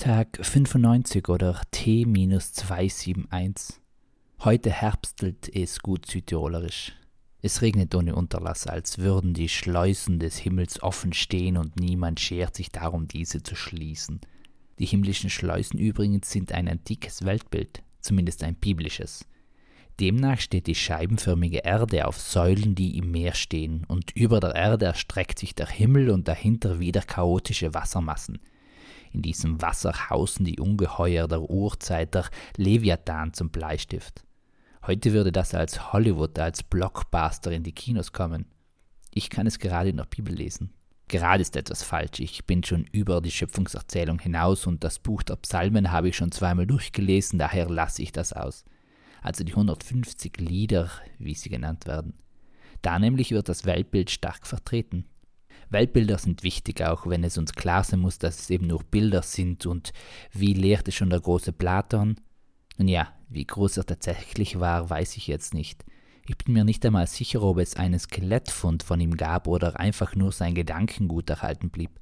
Tag 95 oder T-271. Heute herbstelt es gut südtirolerisch. Es regnet ohne Unterlass, als würden die Schleusen des Himmels offen stehen und niemand schert sich darum, diese zu schließen. Die himmlischen Schleusen übrigens sind ein antikes Weltbild, zumindest ein biblisches. Demnach steht die scheibenförmige Erde auf Säulen, die im Meer stehen, und über der Erde erstreckt sich der Himmel und dahinter wieder chaotische Wassermassen. In diesem Wasser hausen die Ungeheuer der Urzeit, der Leviathan zum Bleistift. Heute würde das als Hollywood, als Blockbuster in die Kinos kommen. Ich kann es gerade in der Bibel lesen. Gerade ist etwas falsch. Ich bin schon über die Schöpfungserzählung hinaus und das Buch der Psalmen habe ich schon zweimal durchgelesen, daher lasse ich das aus. Also die 150 Lieder, wie sie genannt werden. Da nämlich wird das Weltbild stark vertreten. Weltbilder sind wichtig, auch wenn es uns klar sein muss, dass es eben nur Bilder sind und wie lehrte schon der große Platon? Nun ja, wie groß er tatsächlich war, weiß ich jetzt nicht. Ich bin mir nicht einmal sicher, ob es einen Skelettfund von ihm gab oder einfach nur sein Gedankengut erhalten blieb.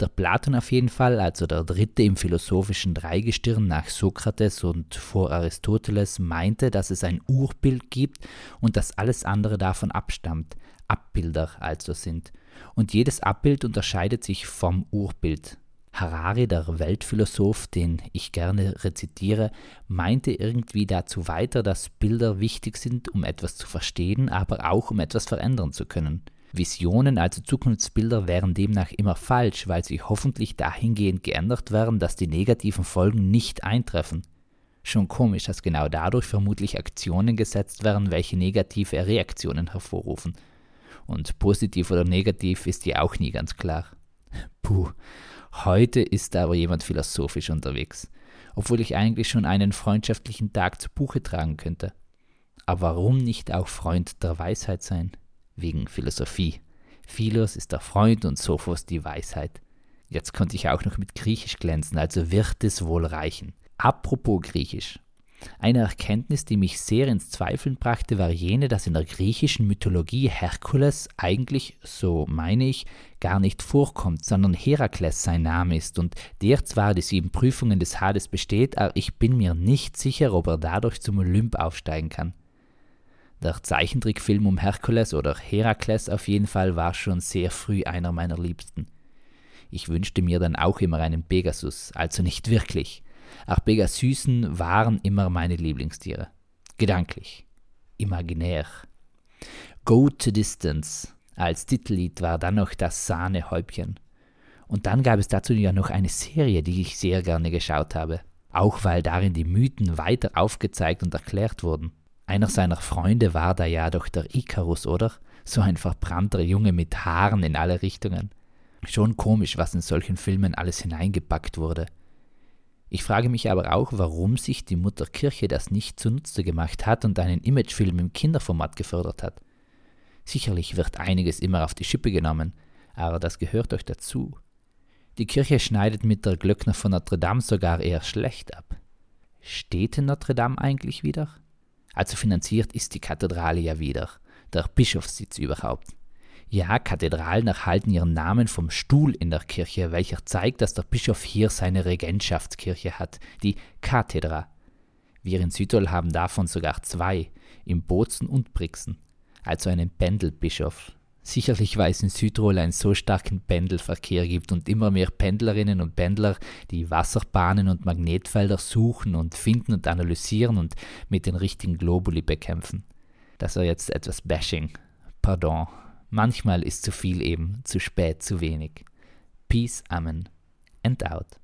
Der Platon auf jeden Fall, also der dritte im philosophischen Dreigestirn nach Sokrates und vor Aristoteles, meinte, dass es ein Urbild gibt und dass alles andere davon abstammt, Abbilder also sind und jedes Abbild unterscheidet sich vom Urbild. Harari, der Weltphilosoph, den ich gerne rezitiere, meinte irgendwie dazu weiter, dass Bilder wichtig sind, um etwas zu verstehen, aber auch um etwas verändern zu können. Visionen, also Zukunftsbilder, wären demnach immer falsch, weil sie hoffentlich dahingehend geändert werden, dass die negativen Folgen nicht eintreffen. Schon komisch, dass genau dadurch vermutlich Aktionen gesetzt werden, welche negative Reaktionen hervorrufen. Und positiv oder negativ ist ja auch nie ganz klar. Puh, heute ist aber jemand philosophisch unterwegs, obwohl ich eigentlich schon einen freundschaftlichen Tag zu Buche tragen könnte. Aber warum nicht auch Freund der Weisheit sein? Wegen Philosophie. Philos ist der Freund und Sophos die Weisheit. Jetzt konnte ich auch noch mit Griechisch glänzen, also wird es wohl reichen. Apropos Griechisch. Eine Erkenntnis, die mich sehr ins Zweifeln brachte, war jene, dass in der griechischen Mythologie Herkules eigentlich, so meine ich, gar nicht vorkommt, sondern Herakles sein Name ist und der zwar die sieben Prüfungen des Hades besteht, aber ich bin mir nicht sicher, ob er dadurch zum Olymp aufsteigen kann. Der Zeichentrickfilm um Herkules oder Herakles auf jeden Fall war schon sehr früh einer meiner Liebsten. Ich wünschte mir dann auch immer einen Pegasus, also nicht wirklich. Auch Pegasüsen waren immer meine Lieblingstiere. Gedanklich. Imaginär. Go to Distance als Titellied war dann noch das Sahnehäubchen. Und dann gab es dazu ja noch eine Serie, die ich sehr gerne geschaut habe. Auch weil darin die Mythen weiter aufgezeigt und erklärt wurden. Einer seiner Freunde war da ja doch der Icarus, oder? So ein verbrannter Junge mit Haaren in alle Richtungen. Schon komisch, was in solchen Filmen alles hineingepackt wurde. Ich frage mich aber auch, warum sich die Mutter Kirche das nicht zunutze gemacht hat und einen Imagefilm im Kinderformat gefördert hat. Sicherlich wird einiges immer auf die Schippe genommen, aber das gehört euch dazu. Die Kirche schneidet mit der Glöckner von Notre Dame sogar eher schlecht ab. Steht in Notre Dame eigentlich wieder? Also finanziert ist die Kathedrale ja wieder, der Bischofssitz überhaupt. Ja, Kathedralen erhalten ihren Namen vom Stuhl in der Kirche, welcher zeigt, dass der Bischof hier seine Regentschaftskirche hat, die Kathedra. Wir in Südtirol haben davon sogar zwei, im Bozen und Brixen, also einen Pendelbischof. Sicherlich, weil es in Südtirol einen so starken Pendelverkehr gibt und immer mehr Pendlerinnen und Pendler, die Wasserbahnen und Magnetfelder suchen und finden und analysieren und mit den richtigen Globuli bekämpfen. Das war jetzt etwas Bashing. Pardon. Manchmal ist zu viel eben, zu spät, zu wenig. Peace, Amen and out.